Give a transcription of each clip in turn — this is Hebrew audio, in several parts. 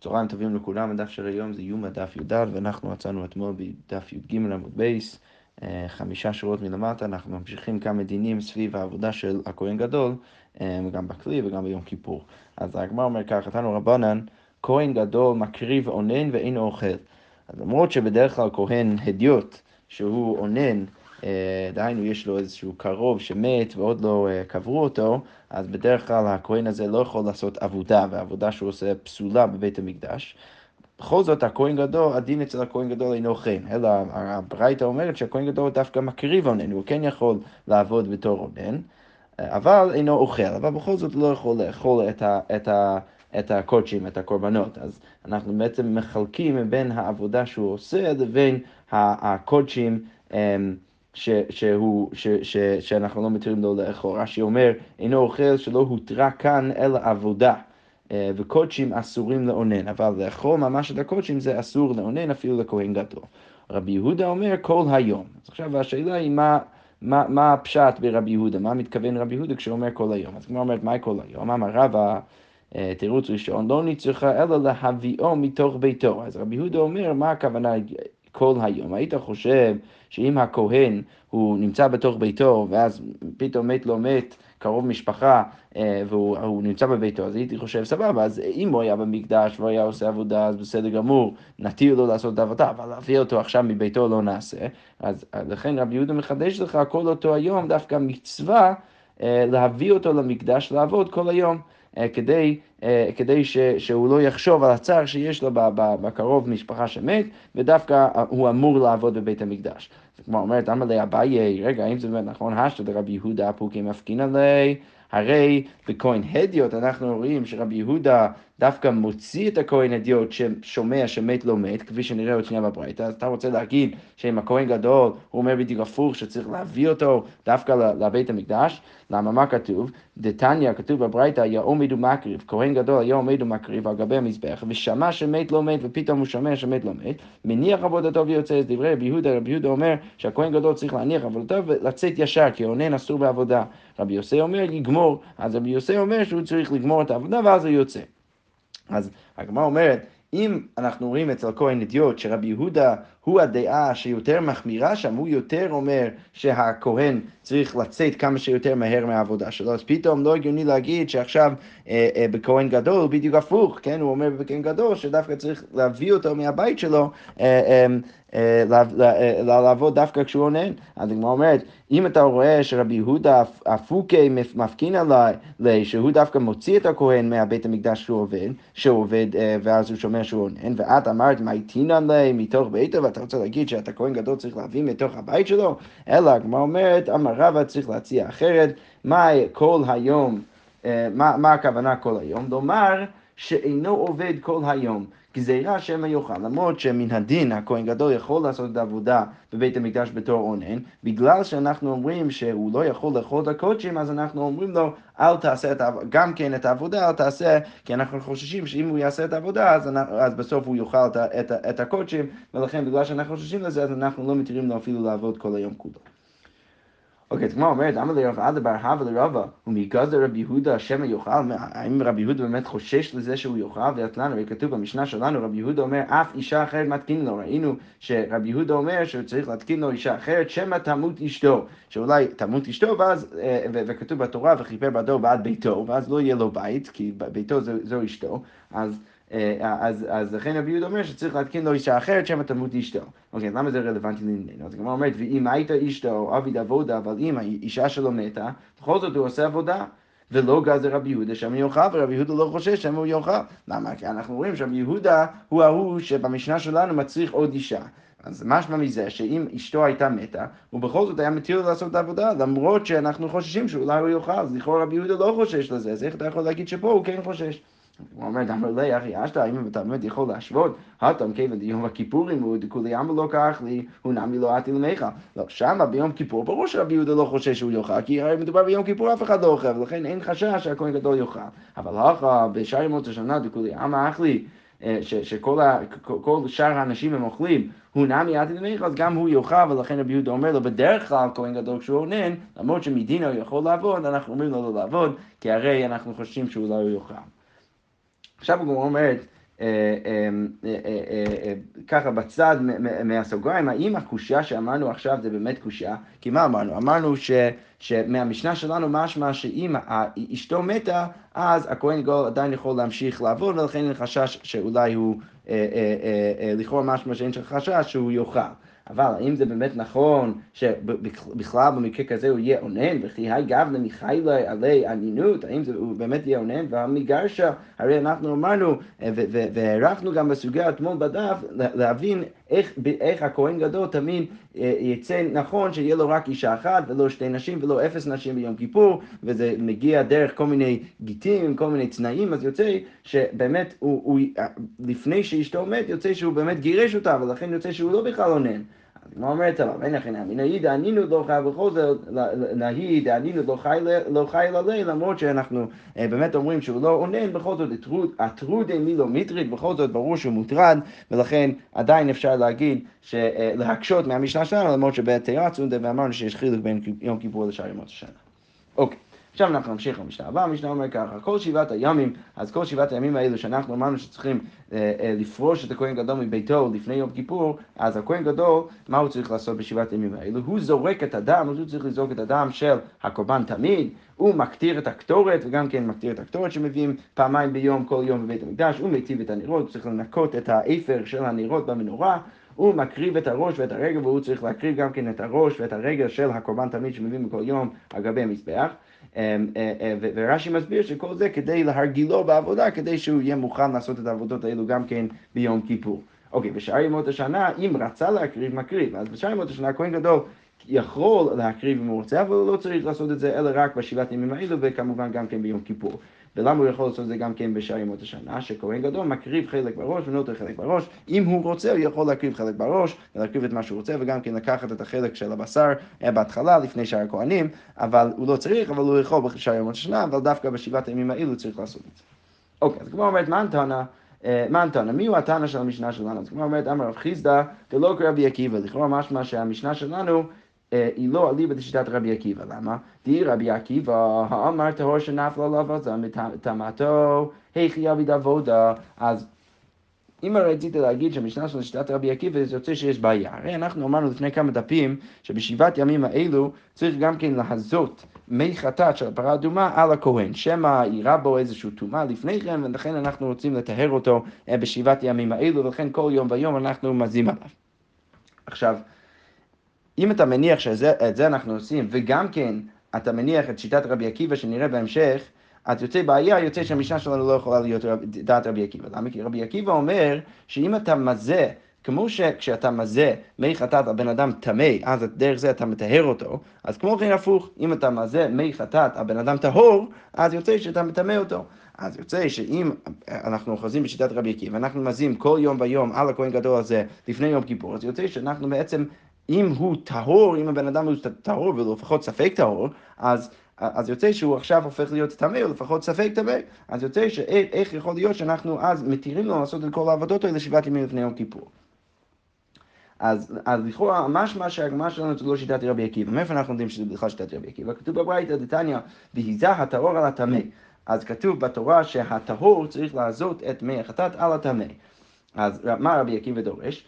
צהריים טובים לכולם, הדף של היום זה יומא דף י"ד, ואנחנו מצאנו אתמול בדף י"ג עמוד בייס, אה, חמישה שורות מלמטה, אנחנו ממשיכים כמה דינים סביב העבודה של הכהן גדול, אה, גם בכלי וגם ביום כיפור. אז הגמר אומר ככה, תנו רבנן, כהן גדול מקריב אונן ואינו אוכל. אז למרות שבדרך כלל כהן הדיוט, שהוא אונן, דהיינו יש לו איזשהו קרוב שמת ועוד לא אה, קברו אותו, אז בדרך כלל הכהן הזה לא יכול לעשות עבודה, ועבודה שהוא עושה פסולה בבית המקדש. בכל זאת, הכהן גדול, הדין אצל הכהן גדול אינו כן, אלא הברייתא אומרת שהכהן גדול דווקא מקריב אונן, הוא כן יכול לעבוד בתור אונן, אבל אינו אוכל, אבל בכל זאת לא יכול לאכול את, ה, את, ה, את הקודשים, את הקורבנות. אז אנחנו בעצם מחלקים בין העבודה שהוא עושה לבין הקודשים. ש, שהוא, ש, ש, שאנחנו לא מתירים לו לאכול. רש"י אומר, אינו אוכל שלא הותרה כאן אלא עבודה. אה, וקודשים אסורים לאונן, אבל לאכול ממש את הקודשים זה אסור לאונן אפילו לכהן גדול. רבי יהודה אומר כל היום. אז עכשיו השאלה היא מה, מה, מה הפשט ברבי יהודה, מה מתכוון רבי יהודה כשהוא אומר כל היום. אז כמו אומרת, מהי כל היום? אמר רבא, אה, תירוץ ראשון, לא נצטרך אלא להביאו מתוך ביתו. אז רבי יהודה אומר, מה הכוונה כל היום. היית חושב שאם הכהן הוא נמצא בתוך ביתו, ואז פתאום מת לא מת, קרוב משפחה, אה, והוא נמצא בביתו, אז הייתי חושב, סבבה, אז אם הוא היה במקדש והוא היה עושה עבודה, אז בסדר גמור, נתיר לו לעשות את העבודה, אבל להביא אותו עכשיו מביתו לא נעשה. אז לכן רבי יהודה מחדש לך כל אותו היום דווקא מצווה אה, להביא אותו למקדש לעבוד כל היום. אה, כדי, אה, כדי ש, שהוא לא יחשוב על הצער שיש לו בקרוב משפחה שמת, ודווקא הוא אמור לעבוד בבית המקדש. כמו אומרת, אמר לי אביי, רגע, האם זה באמת נכון? השתא דרבי יהודה פוקי מפקינא לי, הרי בכהן הדיוט אנחנו רואים שרבי יהודה דווקא מוציא את הכהן הדיוט ששומע שמת לא מת, כפי שנראה עוד שנייה בברייתא, אז אתה רוצה להגיד שאם הכהן גדול, הוא אומר בדיוק הפוך, שצריך להביא אותו דווקא לבית המקדש, למה מה כתוב? דתניא, כתוב בברייתא, היה עומד ומקריב, כהן גדול היה עומד ומקריב על גבי המזבח, ושמע שמת לא מת, ופתאום הוא שומע שמת לא מת, מניח עבודתו ויוצא, אז דברי רבי יהודה, רבי יהודה אומר שהכהן גדול צריך להניח עבודתו ולצאת ישר, כי עונן אסור בעבודה. רבי יוסי אומר לגמור, אז רבי יוסי אומר שהוא צריך לגמור את העבודה ואז הוא יוצא. אז הגמרא אומרת, אם אנחנו רואים אצל כהן אדיוט שרבי יהודה הוא הדעה שיותר מחמירה שם, הוא יותר אומר שהכהן צריך לצאת כמה שיותר מהר מהעבודה שלו, אז פתאום לא הגיוני להגיד שעכשיו אה, אה, בכהן גדול הוא בדיוק הפוך, כן? הוא אומר בכהן גדול שדווקא צריך להביא אותו מהבית שלו אה, אה, אה, אה, לעבוד דווקא כשהוא עונן. אז הגמרא אומרת, אם אתה רואה שרבי יהודה הפוקי מפקין עליי, שהוא דווקא מוציא את הכהן מהבית המקדש שהוא עובד, שהוא עובד אה, ואז הוא שומע שהוא עונן, ואת אמרת מה איתינן לי מתוך ביתו, ואתה רוצה להגיד שאתה כהן גדול צריך להביא מתוך הבית שלו, אלא הגמרא אומרת, אמר רבא צריך להציע אחרת, מה כל היום, מה, מה הכוונה כל היום? לומר שאינו עובד כל היום. גזירה שמא יאכל, למרות שמן הדין הכהן גדול יכול לעשות את העבודה בבית המקדש בתור אונן, בגלל שאנחנו אומרים שהוא לא יכול לאכול את הקודשים, אז אנחנו אומרים לו, אל תעשה את גם כן את העבודה אל תעשה, כי אנחנו חוששים שאם הוא יעשה את העבודה, אז, אז בסוף הוא יאכל את, את, את הקודשים, ולכן בגלל שאנחנו חוששים לזה, אז אנחנו לא מתירים לו אפילו לעבוד כל היום כולו. אוקיי, אז כמו אומרת, אמר לרב עדה בר הווה לרבה, ומגזר רבי יהודה שמא יאכל, האם רבי יהודה באמת חושש לזה שהוא יאכל? ואתלן, הרי כתוב במשנה שלנו, רבי יהודה אומר, אף אישה אחרת מתקין לו. ראינו שרבי יהודה אומר שהוא צריך להתקין לו אישה אחרת, שמא תמות אשתו. שאולי תמות אשתו, ואז, אה, וכתוב בתורה, וכיפר בעדו בעד ביתו, ואז לא יהיה לו בית, כי ביתו זו, אשתו. אז אז, אז לכן רבי יהודה אומר שצריך להתקין לו אישה אחרת שמא תמות אשתו. אוקיי, למה זה רלוונטי לענייננו? אז הגמרא אומרת, ואם היית אשתו עביד עבודה, אבל אם האישה שלו מתה, בכל זאת הוא עושה עבודה. ולא גזר רבי יהודה שם יאכל, ורבי יהודה לא חושש שם הוא יאכל. למה? כי אנחנו רואים שרבי יהודה הוא ההוא שבמשנה שלנו מצריך עוד אישה. אז משמע מזה שאם אשתו הייתה מתה, הוא בכל זאת היה מתיר לעשות את העבודה, למרות שאנחנו חוששים שאולי הוא יאכל, אז לכאורה רבי יהודה לא חושש לזה, אז איך אתה יכול להגיד שפה הוא כן חושש? הוא אומר, דאמר לי, אחי אשתא, האם באמת יכול להשוות? הטם כיוון דיום הכיפורים הוא דכולי עמא לא קח לי, הוא נמי לא עתי למיכה. לא, שמה ביום כיפור, ברור שרבי יהודה לא חושש שהוא יאכל, כי הרי מדובר ביום כיפור אף אחד לא אוכל, ולכן אין חשש שהכהן גדול יאכל. אבל אחא בשאר ימות השנה דכולי עמא אך לי. שכל שאר האנשים הם אוכלים, הוא נמי עתי למיכה, אז גם הוא יאכל, ולכן רבי יהודה אומר לו, בדרך כלל כהן גדול כשהוא עונן, למרות שמדינה הוא יכול לעבוד, אנחנו אומרים לו לא לעבוד, כי הרי אנחנו חושבים שאולי הוא יאכל. עכשיו הגמרא אומרת, ככה בצד מהסוגריים, האם הקושייה שאמרנו עכשיו זה באמת קושייה? כי מה אמרנו? אמרנו ש, שמהמשנה שלנו משמע שאם אשתו מתה, אז הכהן גדול עדיין יכול להמשיך לעבוד, ולכן אין חשש שאולי הוא, לכאורה משמע שאין חשש שהוא יאכל. אבל האם זה באמת נכון שבכלל במקרה כזה הוא יהיה אונן, וכי היי גבנה מחיילה עלי אנינות, האם זה, הוא באמת יהיה אונן? והמגרשה, הרי אנחנו אמרנו, והערכנו גם בסוגיה אתמול בדף, להבין איך, איך הכהן גדול תמיד יצא נכון שיהיה לו רק אישה אחת ולא שתי נשים ולא אפס נשים ביום כיפור, וזה מגיע דרך כל מיני גיטים, כל מיני תנאים, אז יוצא שבאמת הוא, הוא, לפני שאשתו מת, יוצא שהוא באמת גירש אותה, ולכן יוצא שהוא לא בכלל אונן. הגמרא אומרת עליו, אין אמין, נהי דענינו לא חי בכל זאת, נהי דענינו לא חי ללי, למרות שאנחנו באמת אומרים שהוא לא אונן, בכל זאת הטרודי מי לא מטריד, בכל זאת ברור שהוא מוטרד, ולכן עדיין אפשר להגיד, להקשות מהמשנה שלנו, למרות שבתירץ ואמרנו שיש חילוק בין יום כיפור לשאר ימות השנה. אוקיי. עכשיו אנחנו נמשיך למשנה הבאה, המשנה אומר ככה, כל שבעת הימים, אז כל שבעת הימים האלו שאנחנו אמרנו שצריכים אה, אה, לפרוש את הכהן גדול מביתו לפני יום כיפור, אז הכהן גדול, מה הוא צריך לעשות בשבעת הימים האלו? הוא זורק את הדם, אז הוא צריך לזרוק את הדם של הקורבן תמיד, הוא מקטיר את הקטורת, וגם כן מקטיר את הקטורת שמביאים פעמיים ביום, כל יום בבית המקדש, הוא מיטיב את הנרות, הוא צריך לנקות את האפר של הנרות במנורה, הוא מקריב את הראש ואת הרגל, והוא צריך להקריב גם כן את הראש ואת הרגל של הקורבן תמיד שמביאים בכל יום על גבי המזבח. אמ, אה, אה, ורש"י מסביר שכל זה כדי להרגילו בעבודה, כדי שהוא יהיה מוכן לעשות את העבודות האלו גם כן ביום כיפור. אוקיי, בשאר ימות השנה, אם רצה להקריב, מקריב. אז בשאר ימות השנה, הכהן גדול יכול להקריב אם הוא רוצה, אבל הוא לא צריך לעשות את זה אלא רק בשבעת ימים האלו, וכמובן גם כן ביום כיפור. ולמה הוא יכול לעשות את זה גם כן בשאר ימות השנה? שכהן גדול מקריב חלק בראש ונותר חלק בראש. אם הוא רוצה, הוא יכול להקריב חלק בראש, ולהקריב את מה שהוא רוצה, וגם כן לקחת את החלק של הבשר אה, בהתחלה, לפני שאר הכהנים, אבל הוא לא צריך, אבל הוא יכול בשאר ימות השנה, אבל דווקא בשבעת הימים האלו צריך לעשות את זה. אוקיי, אז כמו אומרת, מה נתנה? מה נתנה? מי הוא התנא של המשנה שלנו? אז כמו אומרת, אמר רב חיסדא ולא כרבי עקיבא. לכאורה משמע שהמשנה שלנו אה, היא לא אליבא דשיטת רבי עקיבא, למה? די רבי עקיבא, האמר טהור שנפלה עליו עזה מטמאתו, היכי אביד עבודה, אז אם רצית להגיד שהמשנה של שיטת רבי עקיבא זה יוצא שיש בעיה. הרי אנחנו אמרנו לפני כמה דפים שבשבעת ימים האלו צריך גם כן להזות מי חטאת של הפרה אדומה על הכהן, שמא יירה בו איזושהי טומאה לפני כן, ולכן אנחנו רוצים לטהר אותו אה, בשבעת ימים האלו, ולכן כל יום ויום אנחנו מזים עליו. עכשיו, אם אתה מניח שאת זה אנחנו עושים, וגם כן אתה מניח את שיטת רבי עקיבא שנראה בהמשך, אז יוצא בעיה, יוצא שהמשנה שלנו לא יכולה להיות דעת רבי עקיבא. למה? כי רבי עקיבא אומר שאם אתה מזה, כמו שכשאתה מזה מי חטאת על בן אדם טמא, אז דרך זה אתה מטהר אותו, אז כמו כן הפוך, אם אתה מזה מי חטאת על בן אדם טהור, אז יוצא שאתה מטמא אותו. אז יוצא שאם אנחנו אוחזים בשיטת רבי עקיבא, אנחנו מזים כל יום ויום על הכהן גדול הזה לפני יום כיפור, אז יוצא שאנחנו בעצם אם הוא טהור, אם הבן אדם הוא טהור ולפחות ספק טהור, אז, אז יוצא שהוא עכשיו הופך להיות טמא, או לפחות ספק טמא, אז יוצא שאיך יכול להיות שאנחנו אז מתירים לו לעשות את כל העבודות האלה שבעת ימים לפני יום כיפור. אז, אז לכאורה, משמע שהגמרא שלנו זה לא שיטת רבי עקיבא. מאיפה אנחנו יודעים שזה בכלל שיטת רבי עקיבא? כתוב בברייתא דתניא, והיזה הטהור על הטמא. אז כתוב בתורה שהטהור צריך לעזות את מי החטאת על הטמא. אז מה רבי עקיבא דורש?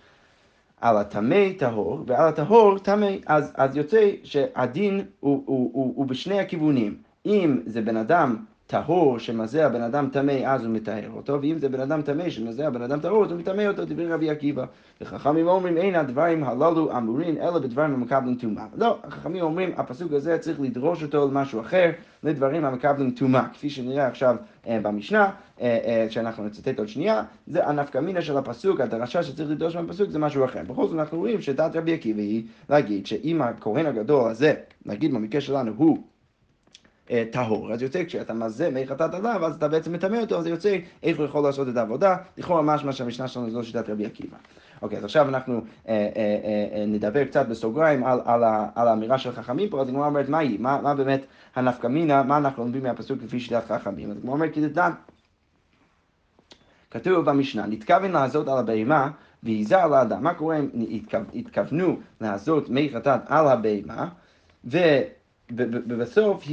על הטמא טהור ועל הטהור טמא, אז, אז יוצא שהדין הוא, הוא, הוא, הוא בשני הכיוונים. אם זה בן אדם טהור שמזע בן אדם טמא אז הוא מטהר אותו, ואם זה בן אדם טמא שמזע בן אדם טהור אז הוא מטמא אותו, דברי רבי עקיבא. וחכמים אומרים אין הדברים הללו אמורים אלא בדברים המקבלים טומאה. לא, החכמים אומרים הפסוק הזה צריך לדרוש אותו למשהו אחר, לדברים המקבלים טומאה, כפי שנראה עכשיו אה, במשנה, אה, אה, שאנחנו נצטט עוד שנייה, זה הנפקא מינה של הפסוק, הדרשה שצריך לדרוש מהפסוק זה משהו אחר. בכל זאת אנחנו רואים שדעת רבי עקיבא היא להגיד שאם הכהן הגדול הזה, נגיד במקרה שלנו, הוא טהור. אז יוצא כשאתה מזה מי חטאת עליו, אז אתה בעצם מטמא אותו, אז יוצא איך הוא יכול לעשות את העבודה. לכאורה ממש מה שהמשנה שלנו לא שיטת רבי עקיבא. אוקיי, אז עכשיו אנחנו אה, אה, אה, נדבר קצת בסוגריים על, על, על האמירה של חכמים פה, אז הגמרא אומרת, מה היא? מה, מה באמת הנפקא מינה, מה אנחנו לומדים מהפסוק לפי שיטת חכמים? אז הגמרא אומרת, כדתן. כתוב במשנה, נתכוון לעזות על הבהמה והיזה על האדם. מה קורה אם התכוונו לעזות מי חטאת על הבהמה, ו... ובסוף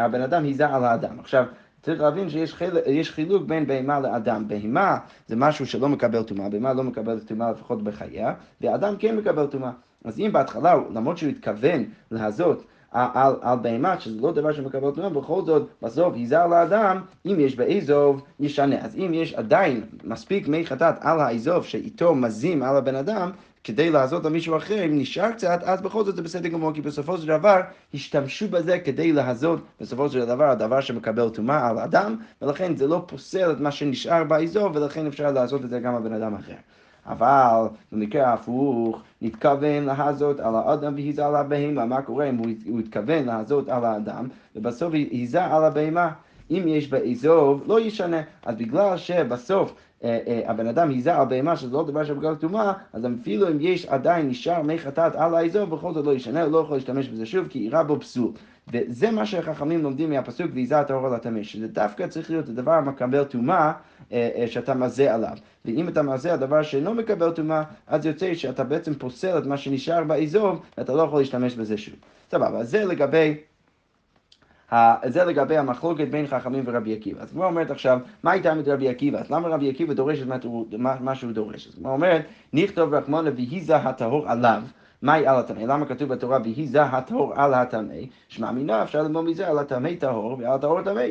הבן אדם היזה על האדם. עכשיו, צריך להבין שיש חיל, חילוק בין בהמה לאדם. בהמה זה משהו שלא מקבל טומאה, בהמה לא מקבלת טומאה לפחות בחייה, ואדם כן מקבל טומאה. אז אם בהתחלה, למרות שהוא התכוון להזות על, על בהמה, שזה לא דבר שמקבל תנועה, בכל זאת, בסוף היזהר לאדם, אם יש באזוב, ישנה. אז אם יש עדיין מספיק מי חטאת על האזוב שאיתו מזים על הבן אדם, כדי לעזור למישהו אחר, אם נשאר קצת, אז בכל זאת זה בסדר גמור, כי בסופו של דבר השתמשו בזה כדי לעזור בסופו של דבר הדבר שמקבל טומאה על אדם, ולכן זה לא פוסל את מה שנשאר באזור, ולכן אפשר לעשות את זה גם על בן אדם אחר. אבל במקרה ההפוך, נתכוון להזות על האדם והיזה על הבהמה, מה קורה אם הוא התכוון להזות על האדם, ובסוף היזה על הבהמה. אם יש באזוב, לא ישנה. אז בגלל שבסוף הבן אדם היזה על בהמה שזה לא דבר שבגלל טומאה, אז אפילו אם יש עדיין נשאר מי חטאת על האזוב, בכל זאת לא ישנה, הוא לא יכול להשתמש בזה שוב, כי אירע בו פסול. וזה מה שהחכמים לומדים מהפסוק ויזה את האור על הטמא, שזה דווקא צריך להיות הדבר המקבל טומאה אה, שאתה מזה עליו. ואם אתה מזה על דבר שאינו מקבל טומאה, אז יוצא שאתה בעצם פוסל את מה שנשאר באזוב, ואתה לא יכול להשתמש בזה שוב. סבבה, זה לגבי... זה לגבי המחלוקת בין חכמים ורבי עקיבא. אז כמו אומרת עכשיו, מה הייתה עם רבי עקיבא? אז למה רבי עקיבא דורש את מה שהוא דורש? אז כמו אומרת, נכתוב רחמונה ויהיזה הטהור עליו. מהי על הטמא? למה כתוב בתורה ויהי זה הטהור על הטמא? שמע מינה אפשר ללמוד מזה על הטמא טהור ועל הטהור טמא,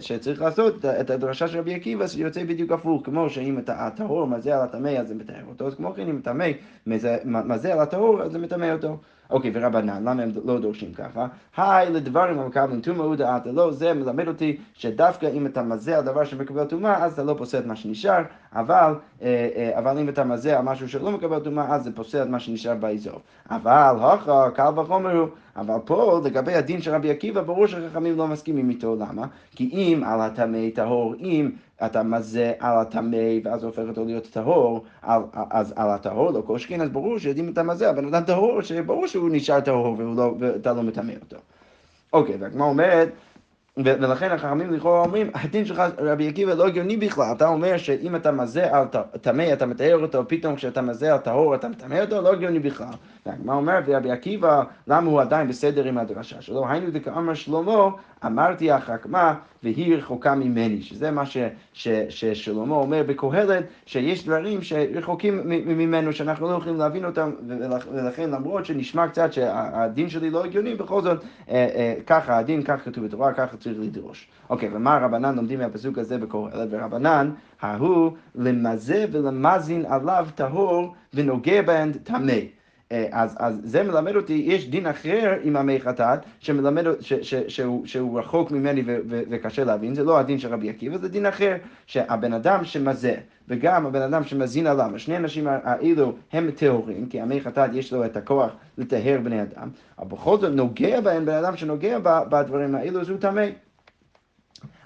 שצריך לעשות את הדרשה של רבי עקיבא שיוצא בדיוק הפוך, כמו שאם הטהור מזה על הטמא אז זה מתאר אותו, אז כמו כן אם הטמא מזה על הטהור אז זה מטמא אותו. אוקיי, ורבנן, למה הם לא דורשים ככה? היי, לדברים המקבלים טומאה ודעתה לא, זה מלמד אותי שדווקא אם אתה מזה על דבר שמקבל טומאה, אז אתה לא פוסל את מה שנשאר, אבל, אה, אה, אבל אם אתה מזה על משהו שלא מקבל טומאה, אז זה פוסל את מה שנשאר באזור. אבל, הוכה, קל וחומר הוא. אבל פה, לגבי הדין של רבי עקיבא, ברור שחכמים לא מסכימים איתו, למה? כי אם על הטמא טהור, אם אתה מזה על הטמא, ואז הופך אותו להיות טהור, אז על הטהור לא קושקין, אז ברור שאם אתה מזה, הבן אדם טהור, שברור שהוא נשאר טהור לא, ואתה לא מטמא אותו. אוקיי, והגמרא אומרת, ולכן החכמים לכאורה אומרים, הדין שלך, רבי עקיבא, לא הגיוני בכלל. אתה אומר שאם אתה מזה על טמא, אתה מתאר אותו, פתאום כשאתה מזה על טהור, אתה מטמא אותו, לא הגיוני בכלל. והגמרא אומרת, ורבי עקיבא, למה הוא עדיין בסדר עם הדרשה שלו? היינו דכאמר שלמה, אמרתי החכמה, והיא רחוקה ממני. שזה מה ש, ש, ששלמה אומר בקהלת, שיש דברים שרחוקים ממנו, שאנחנו לא יכולים להבין אותם, ולכן למרות שנשמע קצת שהדין שלי לא הגיוני, בכל זאת, אה, אה, ככה הדין, כך כתוב בתורה, ככה צריך לדרוש. אוקיי, ומה רבנן לומדים מהפסוק הזה בקהלת? ורבנן, ההוא למזה ולמזין עליו טהור ונוגע בהן טמא. אה, אז, אז זה מלמד אותי, יש דין אחר עם המי חטאת, שמלמד, ש, ש, שהוא, שהוא רחוק ממני ו, ו, וקשה להבין, זה לא הדין של רבי עקיבא, זה דין אחר, שהבן אדם שמזה וגם הבן אדם שמזין עליו, שני האנשים האלו הם טהורים, כי המי חטאת יש לו את הכוח לטהר בני אדם, אבל בכל זאת נוגע בהם, בן אדם שנוגע בדברים האלו, אז הוא טמא.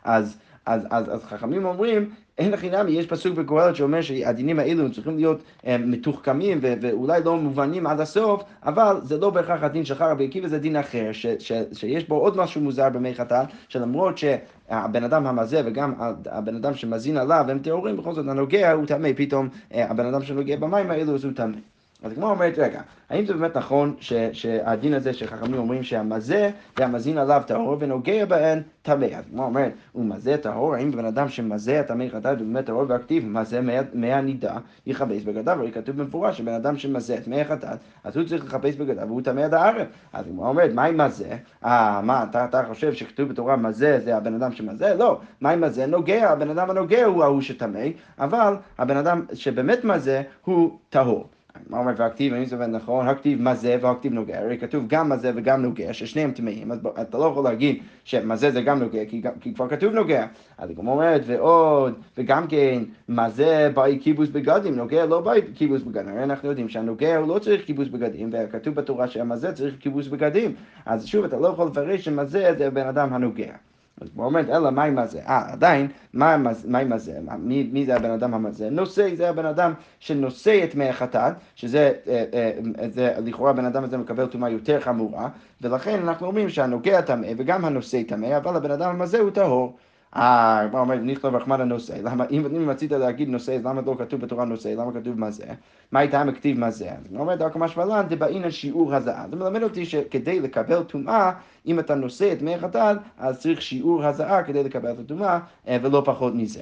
אז, אז, אז, אז חכמים אומרים, אין לכי נמי, יש פסוק בקהלת שאומר שהדינים האלו צריכים להיות אה, מתוחכמים ואולי לא מובנים עד הסוף, אבל זה לא בהכרח הדין שלך רבי עקיבא, זה דין אחר, ש, ש, שיש בו עוד משהו מוזר במי חטאת, שלמרות שהבן אדם המזה וגם הבן אדם שמזין עליו הם טהורים, בכל זאת הנוגע הוא טמא, פתאום אה, הבן אדם שנוגע במים האלו הוא טמא. אז כמו אומרת, רגע, האם זה באמת נכון ש, שהדין הזה שחכמים אומרים שהמזה והמזין עליו טהור ונוגע בהן טמא? אז כמו אומרת, הוא מזה טהור, האם בן אדם שמזה הטמא חטאת ובאמת טהור ואקטיבי, מזה מי הנידה, יכבס בגדיו, הרי כתוב במפורש שבן אדם שמזה את מי החטאת, אז הוא צריך לכבס בגדיו והוא טמא עד הערב. אז כמו אומרת, מה עם מזה? אה, מה, אתה, אתה חושב שכתוב בתורה מזה זה הבן אדם שמזה? לא, מה עם מזה? נוגע, הבן אדם הנוגע הוא ההוא שטמא, אבל הבן אדם שבאמת מזה הוא טהור. מה אומר והכתיב, האם זה עובד נכון? הכתיב מזה והכתיב נוגע, הרי כתוב גם מזה וגם נוגע, ששניהם טמאים, אז אתה לא יכול להגיד שמזה זה גם נוגע, כי, כבר כתוב נוגע. אז היא גם אומרת, ועוד, וגם כן, מזה באי כיבוס בגדים, נוגע לא באי כיבוס בגדים, הרי אנחנו יודעים שהנוגע הוא לא צריך כיבוס בגדים, וכתוב בתורה שהמזה צריך כיבוס בגדים, אז שוב, אתה לא יכול לפרש שמזה זה בן אדם הנוגע. אז הוא אומר, אלא מה עם הזה? אה, עדיין, מה עם הזה? מי, מי זה הבן אדם המזה? נושא זה הבן אדם שנושא את מי החטאת, שזה, אה, אה, זה, לכאורה הבן אדם הזה מקבל טומאה יותר חמורה, ולכן אנחנו אומרים שהנוגע טמא וגם הנושא טמא, אבל הבן אדם המזה הוא טהור. אה, הגמרא אומרת, נכתוב רחמן הנושא, למה אם רצית להגיד נושא, אז למה לא כתוב בתורה נושא, למה כתוב מה זה? מה הייתה מכתיב מה זה? אז אומרת, דרכו משמלן, דבעינן שיעור הזעה. זה מלמד אותי שכדי לקבל טומאה, אם אתה נושא את מי החתן, אז צריך שיעור הזעה כדי לקבל את הטומאה, אה, ולא פחות מזה.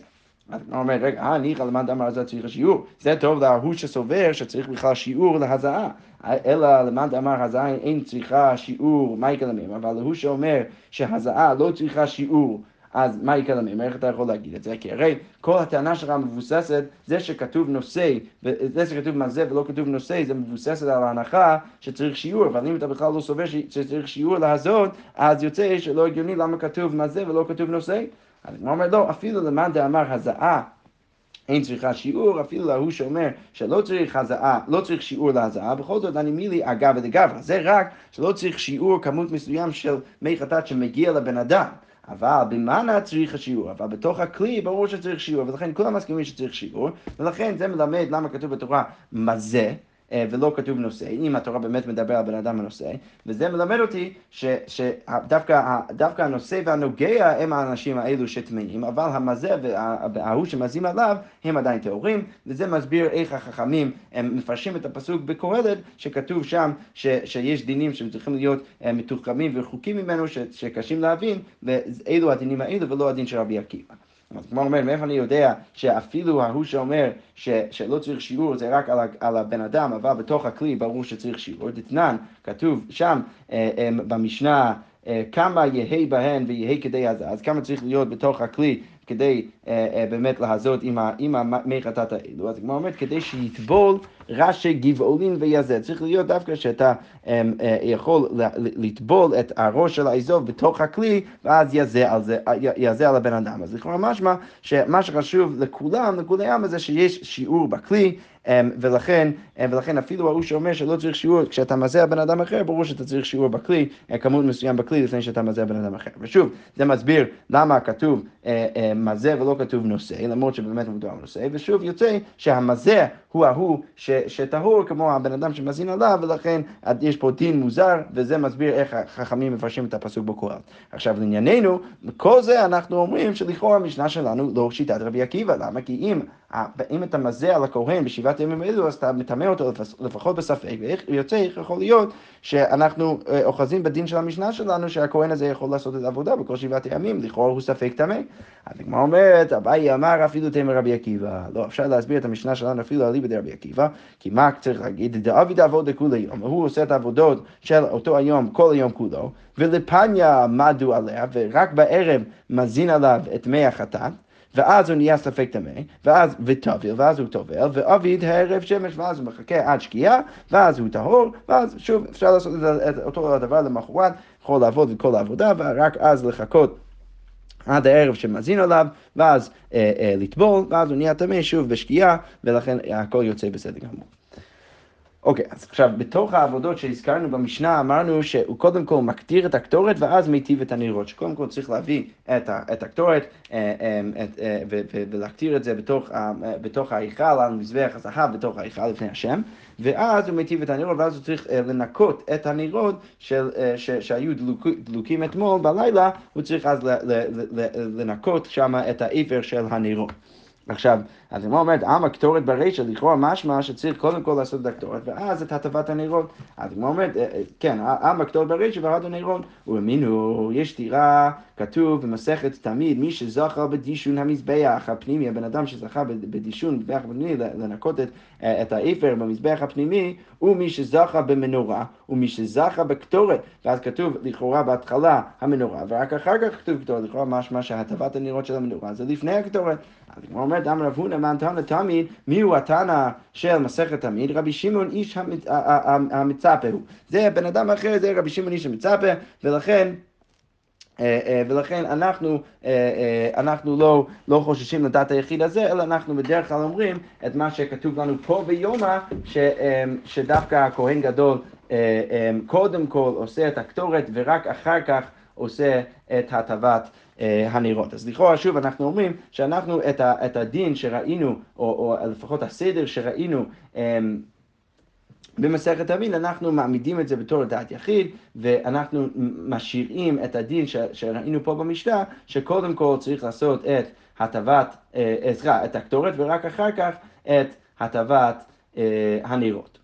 אז הוא אומר, רגע, אה, ניחא למד אמר זה צריך שיעור. זה טוב להוא שסובר שצריך בכלל שיעור להזעה. אלא למד אמר הזעה אין צריכה שיעור, מה יקרה להם? אבל להוא שאומר שהזעה לא צריכה שיעור. אז מה יקרה להם? איך אתה יכול להגיד את זה? כי הרי כל הטענה שלך מבוססת, זה שכתוב נושא, זה שכתוב מה זה ולא כתוב נושא, זה מבוססת על ההנחה שצריך שיעור, אבל אם אתה בכלל לא סובר שצריך שיעור להזות, אז יוצא שלא הגיוני למה כתוב מה זה ולא כתוב נושא. אז הוא אומר, לא, אפילו למאן דאמר הזעה אין צריכה שיעור, אפילו להוא שאומר שלא צריך הזעה, לא צריך שיעור להזעה, בכל זאת אני מילי אגב ודגברא. זה רק שלא צריך שיעור כמות מסוים של מי חטאת שמגיע לבן אדם. אבל במאנה צריך השיעור, אבל בתוך הכלי ברור שצריך שיעור, ולכן כולם מסכימים שצריך שיעור, ולכן זה מלמד למה כתוב בתורה מה זה. אה, ולא כתוב נושא, אם התורה באמת מדבר על בן אדם הנושא, וזה מלמד אותי שדווקא הנושא והנוגע הם האנשים האלו שטמאים, אבל המזה וההוא שמזים עליו הם עדיין טהורים, וזה מסביר איך החכמים הם מפרשים את הפסוק בקהלת, שכתוב שם ש, שיש דינים שהם צריכים להיות אה, מתוחכמים ורחוקים ממנו, ש, שקשים להבין, ואלו הדינים האלו ולא הדין של רבי עקיבא. אז כמו אומר, מאיפה אני יודע שאפילו ההוא שאומר ש, שלא צריך שיעור זה רק על, על הבן אדם, אבל בתוך הכלי ברור שצריך שיעור. דתנן, כתוב שם אה, אה, במשנה אה, כמה יהא בהן ויהא כדי הזה, אז כמה צריך להיות בתוך הכלי כדי אה, אה, באמת להזות עם המי חטאת האלו. אז כמו אומרת, כדי שיטבול רש"י גבעולין ויזה. צריך להיות דווקא שאתה יכול לטבול את הראש של האזוב בתוך הכלי, ואז יזה על, על הבן אדם. אז לכאורה משמע שמה שחשוב לכולם, לכולם, זה שיש שיעור בכלי. אמ, ולכן, אמ, ולכן אפילו ההוא שאומר שלא צריך שיעור, כשאתה מזהה בן אדם אחר, ברור שאתה צריך שיעור בכלי, אה, כמות מסוים בכלי לפני שאתה מזהה בן אדם אחר. ושוב, זה מסביר למה כתוב אה, אה, מזה ולא כתוב נושא, למרות שבאמת מדובר על נושא, ושוב יוצא שהמזה הוא ההוא שטהור כמו הבן אדם שמזין עליו, ולכן יש פה דין מוזר, וזה מסביר איך החכמים מפרשים את הפסוק בקוראן. עכשיו לענייננו, כל זה אנחנו אומרים שלכאורה המשנה שלנו לא שיטת רבי עקיבא, למה? כי אם אם אתה מזה על הכהן בשבעת ימים אלו, אז אתה מטמא אותו לפחות בספק, ואיך יוצא, איך יכול להיות שאנחנו אה, אוחזים בדין של המשנה שלנו, שהכהן הזה יכול לעשות את העבודה בכל שבעת ימים, לכאורה הוא ספק טמא. אז הגמרא אומרת, אביי אמר אפילו תמר רבי עקיבא. לא, אפשר להסביר את המשנה שלנו אפילו על ליבא דרבי עקיבא, כי מה צריך להגיד? דאבי דעבוד לכולי הוא עושה את העבודות של אותו היום, כל היום כולו, ולפניה מדו עליה, ורק בערב מזין עליו את מי החטאת. ואז הוא נהיה ספק טמא, ואז, וטביל, ואז הוא טובל, ועביד הערב שמש, ואז הוא מחכה עד שקיעה, ואז הוא טהור, ואז שוב אפשר לעשות את אותו הדבר למחרת, יכול לעבוד את כל העבודה, ורק אז לחכות. עד הערב שמזין עליו, ואז אה, אה, לטבול, ואז הוא נהיה טמא שוב בשקיעה, ולכן הכל יוצא בסדר גמור. אוקיי, אז עכשיו, בתוך העבודות שהזכרנו במשנה, אמרנו שהוא קודם כל מקטיר את הקטורת ואז מיטיב את הנרות. שקודם כל צריך להביא את, את הקטורת אה, אה, אה, ולהקטיר את זה בתוך, בתוך ההיכל, על מזבח הזהב בתוך ההיכל לפני השם, ואז הוא מיטיב את הנרות, ואז הוא צריך לנקות את הנרות של, ש, שהיו דלוק, דלוקים אתמול בלילה, הוא צריך אז לנקות שם את האיבר של הנרות. עכשיו, אז הגמרא אומרת, עם הקטורת ברישא, לכאורה משמע שצריך קודם כל לעשות את הקטורת, ואז את הטבת הנרות. אז הגמרא אומרת, אה, אה, כן, עם הקטורת ברישא והרד הנרות. ומינו, יש סתירה, כתוב במסכת תמיד, מי שזכה בדישון המזבח הפנימי, הבן אדם שזכה בדישון במזבח הפנימי, לנקות את, אה, את האיפר במזבח הפנימי, הוא מי שזכה במנורה, ומי שזכה בקטורת. ואז כתוב לכאורה בהתחלה המנורה, ורק אחר כך כתוב קטורת, לכאורה משמע שהטבת הנרות של המנורה זה לפני הקטורת. אז הגמרא אומרת, אמר רב הונא מאן תנא תמיד, מי הוא התנא של מסכת תמיד? רבי שמעון איש המצפה הוא. זה בן אדם אחר, זה רבי שמעון איש המצפה, ולכן... אה, אה, ולכן אנחנו, אה, אנחנו לא, לא חוששים לדעת היחיד הזה, אלא אנחנו בדרך כלל אומרים את מה שכתוב לנו פה ביומא, שדווקא הכהן גדול קודם כל עושה את הקטורת ורק אחר כך עושה את הטבת הנרות. אז לכאורה שוב אנחנו אומרים שאנחנו את, את הדין שראינו, או, או לפחות הסדר שראינו במסכת תמיד אנחנו מעמידים את זה בתור דעת יחיד, ואנחנו משאירים את הדין ש, שראינו פה במשנה, שקודם כל צריך לעשות את הטבת, אה, סליחה, את הקטורת, ורק אחר כך את הטבת אה, הנרות.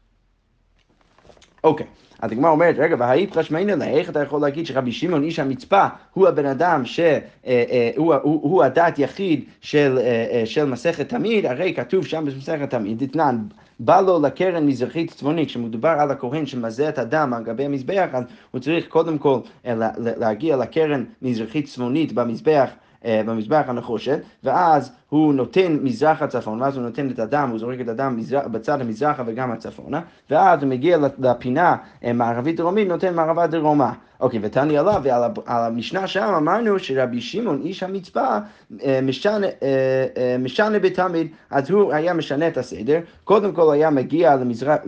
אוקיי. אז הגמרא אומרת, רגע, והאית חשמיינה לה, איך אתה יכול להגיד שרבי שמעון איש המצפה הוא הבן אדם שהוא אה, הוא הדת יחיד של, של מסכת תמיד, הרי כתוב שם במסכת תמיד, דתנן, בא לו לקרן מזרחית צפונית, כשמדובר על הכהן שמזה את הדם על גבי המזבח, אז הוא צריך קודם כל להגיע לקרן מזרחית צפונית במזבח. במזבח הנחושת, ואז הוא נותן מזרחה צפון, ואז הוא נותן את הדם, הוא זורק את הדם בצד המזרחה וגם הצפונה, ואז הוא מגיע לפינה אה, מערבית דרומית, נותן מערבה דרומה. אוקיי, ותני עליו, ועל המשנה שם אמרנו שרבי שמעון, איש המצפה, אה, משנה, אה, משנה בתמיד, אז הוא היה משנה את הסדר, קודם כל היה מגיע למזרח,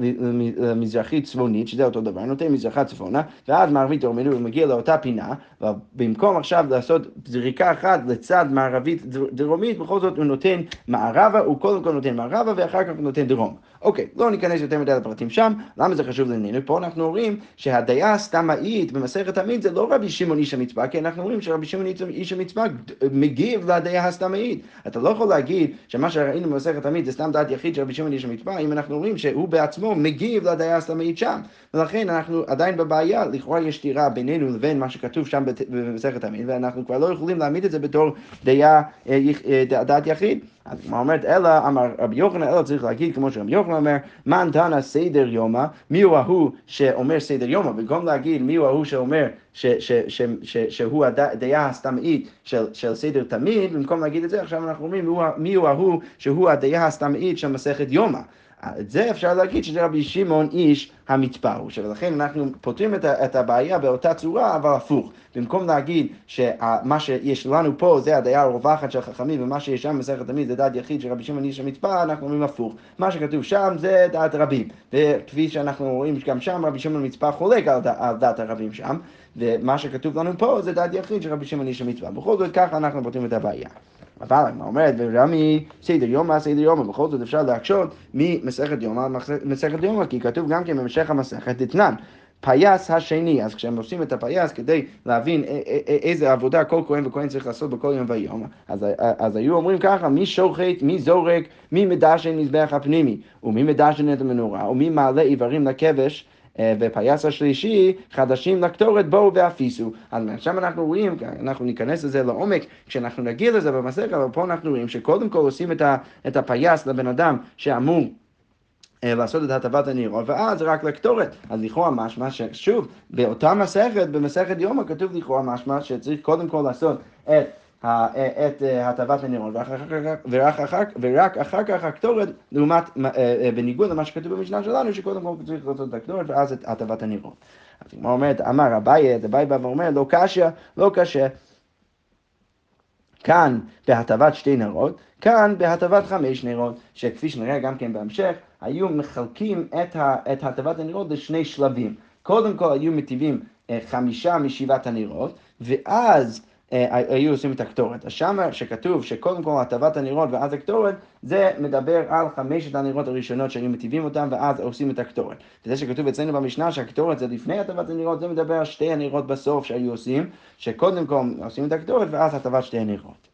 למזרחית צפונית, שזה אותו דבר, נותן מזרחה צפונה, ואז מערבית דרומית, הוא מגיע לאותה פינה, ובמקום עכשיו לעשות זריקה אחת לצד מערבית דרומית, בכל זאת זאת הוא נותן מערבה, הוא קודם כל נותן מערבה ואחר כך הוא נותן דרום. אוקיי, לא ניכנס יותר מדי לפרטים שם, למה זה חשוב לענייננו? פה אנחנו אומרים שהדעה הסתמאית במסכת תמיד זה לא רבי שמעון איש המצווה, כי אנחנו אומרים שרבי שמעון איש המצווה מגיב לדעה הסתמאית. אתה לא יכול להגיד שמה שראינו במסכת תמיד זה סתם דעת יחיד של רבי שמעון איש המצווה, אם אנחנו אומרים שהוא בעצמו מגיב לדעה הסתמאית שם. ולכן אנחנו עדיין בבעיה, לכאורה יש סתירה בינינו לבין מה שכתוב שם במסכת תמיד, ואנחנו כבר לא יכולים להעמיד את זה בתור אה, אה, דעת יחיד. אז כמו אומרת, אלא אמר רבי יוחנן, אלא צריך להגיד כמו שרבי יוחנן אומר, מן תנא סדר יומא, מי הוא ההוא שאומר סדר יומא, במקום להגיד מי הוא ההוא שאומר ש, ש, ש, ש, שהוא הדעה הסתמאית של, של סדר תמיד, במקום להגיד את זה, עכשיו אנחנו אומרים מי הוא ההוא שהוא הדעה הסתמאית של מסכת יומא. את זה אפשר להגיד שזה רבי שמעון איש המצפה הוא, ולכן אנחנו פותרים את, את הבעיה באותה צורה, אבל הפוך. במקום להגיד שמה שיש לנו פה זה הדעה הרווחת של חכמים, ומה שיש שם במסכת תמיד זה דעת יחיד של רבי שמעון איש המצפה, אנחנו אומרים הפוך. מה שכתוב שם זה דעת רבים. וכפי שאנחנו רואים גם שם, רבי שמעון המצפה חולק על, על דעת הרבים שם, ומה שכתוב לנו פה זה דעת יחיד של רבי שמעון איש המצפה. בכל זאת ככה אנחנו פותרים את הבעיה. אבל הגמרא אומרת, ורמי סדר יומא אסדר יומא, בכל זאת אפשר להקשות ממסכת יומא מסכת יומא, כי כתוב גם כן במשך המסכת דתנן. פייס השני, אז כשהם עושים את הפייס כדי להבין איזה עבודה כל כהן וכהן צריך לעשות בכל יום ויום, אז, אז היו אומרים ככה, מי שוחט, מי זורק, מי מדשן מזבח הפנימי, ומי מדשן את המנורה, ומי מעלה איברים לכבש, ופייס השלישי, חדשים לקטורת בואו והפיסו. אז עכשיו אנחנו רואים, אנחנו ניכנס לזה לעומק כשאנחנו נגיע לזה במסכת, אבל פה אנחנו רואים שקודם כל עושים את, את הפייס לבן אדם שאמור אה, לעשות את הטבת הנרות, ואז רק לקטורת. אז לכאורה משמע ששוב, באותה מסכת, במסכת יומא, כתוב לכאורה משמע שצריך קודם כל לעשות את את אה, הטבת הנרות, ורק אחר כך הקטורת, לעומת, אה, אה, בניגוד למה שכתוב במשנה שלנו, שקודם כל צריך לעשות את הקטורת ואז את הטבת הנרות. אז כמו אומרת, אמר אביי, אביי בא ואומר, לא קשה, לא קשה. כאן בהטבת שתי נרות, כאן בהטבת חמש נרות, שכפי שנראה גם כן בהמשך, היו מחלקים את הטבת הנרות לשני שלבים. קודם כל היו מטיבים חמישה משבעת הנרות, ואז אה, היו עושים את הקטורת. אז שמה שכתוב שקודם כל הטבת הנרות ואז הקטורת, זה מדבר על חמשת הנרות הראשונות שהיו מטיבים אותם ואז עושים את הקטורת. וזה שכתוב אצלנו במשנה שהקטורת זה לפני הטבת הנרות, זה מדבר על שתי הנרות בסוף שהיו עושים, שקודם כל עושים את הקטורת ואז הטבת שתי הנרות.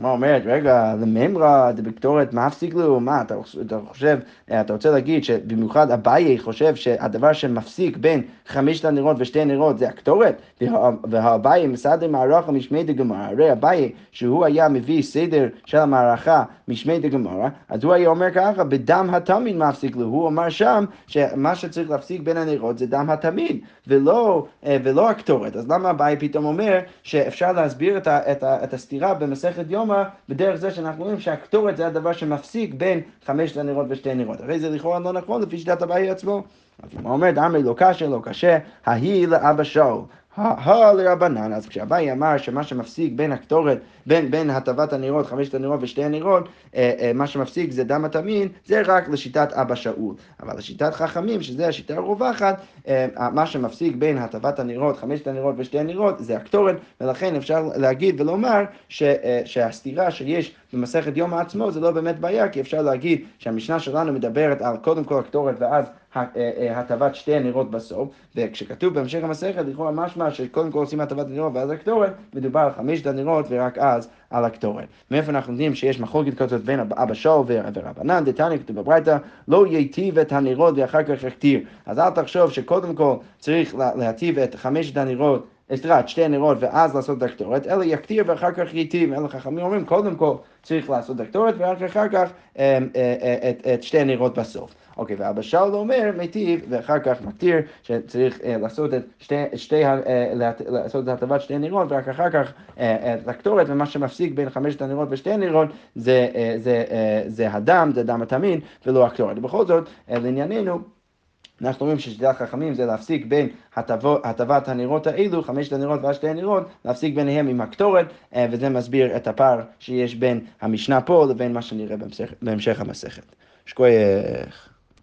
הגמרא אומרת, רגע, למימרא דבקטורת מפסיק לו, מה, אתה, אתה חושב, אתה רוצה להגיד שבמיוחד אביי חושב שהדבר שמפסיק בין חמשת הנרות ושתי הנרות זה הקטורת, והאביי מסדר מערכה משמי דגמרא, הרי אביי שהוא היה מביא סדר של המערכה משמי דגמרא, אז הוא היה אומר ככה, בדם התמיד מפסיק לו, הוא אמר שם שמה שצריך להפסיק בין הנרות זה דם התמיד, ולא, ולא הקטורת, אז למה אביי פתאום אומר שאפשר להסביר את, ה, את, ה, את הסתירה במסכת יום יומא בדרך זה שאנחנו רואים שהקטורת זה הדבר שמפסיק בין חמשת הנרות ושתי הנרות. הרי זה לכאורה לא נכון לפי שיטת הבעיה עצמו. אז הוא אומר, דמרי לא קשה, לא קשה, ההיא לאבא שאול. הא לרבנן, אז כשאביי אמר שמה שמפסיק בין הקטורת, בין, בין הטבת הנרות, חמשת הנרות ושתי הנרות, אה, אה, מה שמפסיק זה דם התמין, זה רק לשיטת אבא שאול. אבל לשיטת חכמים, שזה השיטה הרווחת, אה, מה שמפסיק בין הטבת הנרות, חמשת הנרות ושתי הנרות, זה הקטורת, ולכן אפשר להגיד ולומר ש, אה, שהסתירה שיש במסכת יום העצמו זה לא באמת בעיה, כי אפשר להגיד שהמשנה שלנו מדברת על קודם כל הקטורת ואז הטבת שתי הנרות בסוף, וכשכתוב בהמשך המסכת, לכאורה משמע שקודם כל עושים הטבת הנרות ואז הקטורת, מדובר על חמשת הנרות ורק אז על הקטורת. מאיפה אנחנו יודעים שיש מחלוקת כזאת בין אבא שאול ורבנן, דתניא כתוב בברייתא, לא ייטיב את הנרות ואחר כך יכתיר. אז אל תחשוב שקודם כל צריך להטיב את חמשת הנרות את שתי הנרות ואז לעשות את הקטורת, אלא יקטיר ואחר כך ייטיב. אלה חכמים אומרים, קודם כל צריך לעשות את הקטורת ורק אחר כך אמ, את, את שתי הנרות בסוף. אוקיי, ואבא שאול אומר, מיטיב, ואחר כך מקטיר, שצריך אה, לעשות את שתי, שתי, אה, לעשות את הטבת שתי נרות, ורק אחר כך אה, את הקטורת, ומה שמפסיק בין חמשת הנרות ושתי נרות זה, אה, זה, אה, זה הדם, זה דם התמין, ולא הקטורת. ובכל זאת, אה, לענייננו, אנחנו אומרים ששיטת החכמים זה להפסיק בין הטבת הנרות האלו, חמשת הנרות והשתי הנרות, להפסיק ביניהם עם הקטורת, אה, וזה מסביר את הפער שיש בין המשנה פה לבין מה שנראה בהמשך, בהמשך המסכת. שכוייך.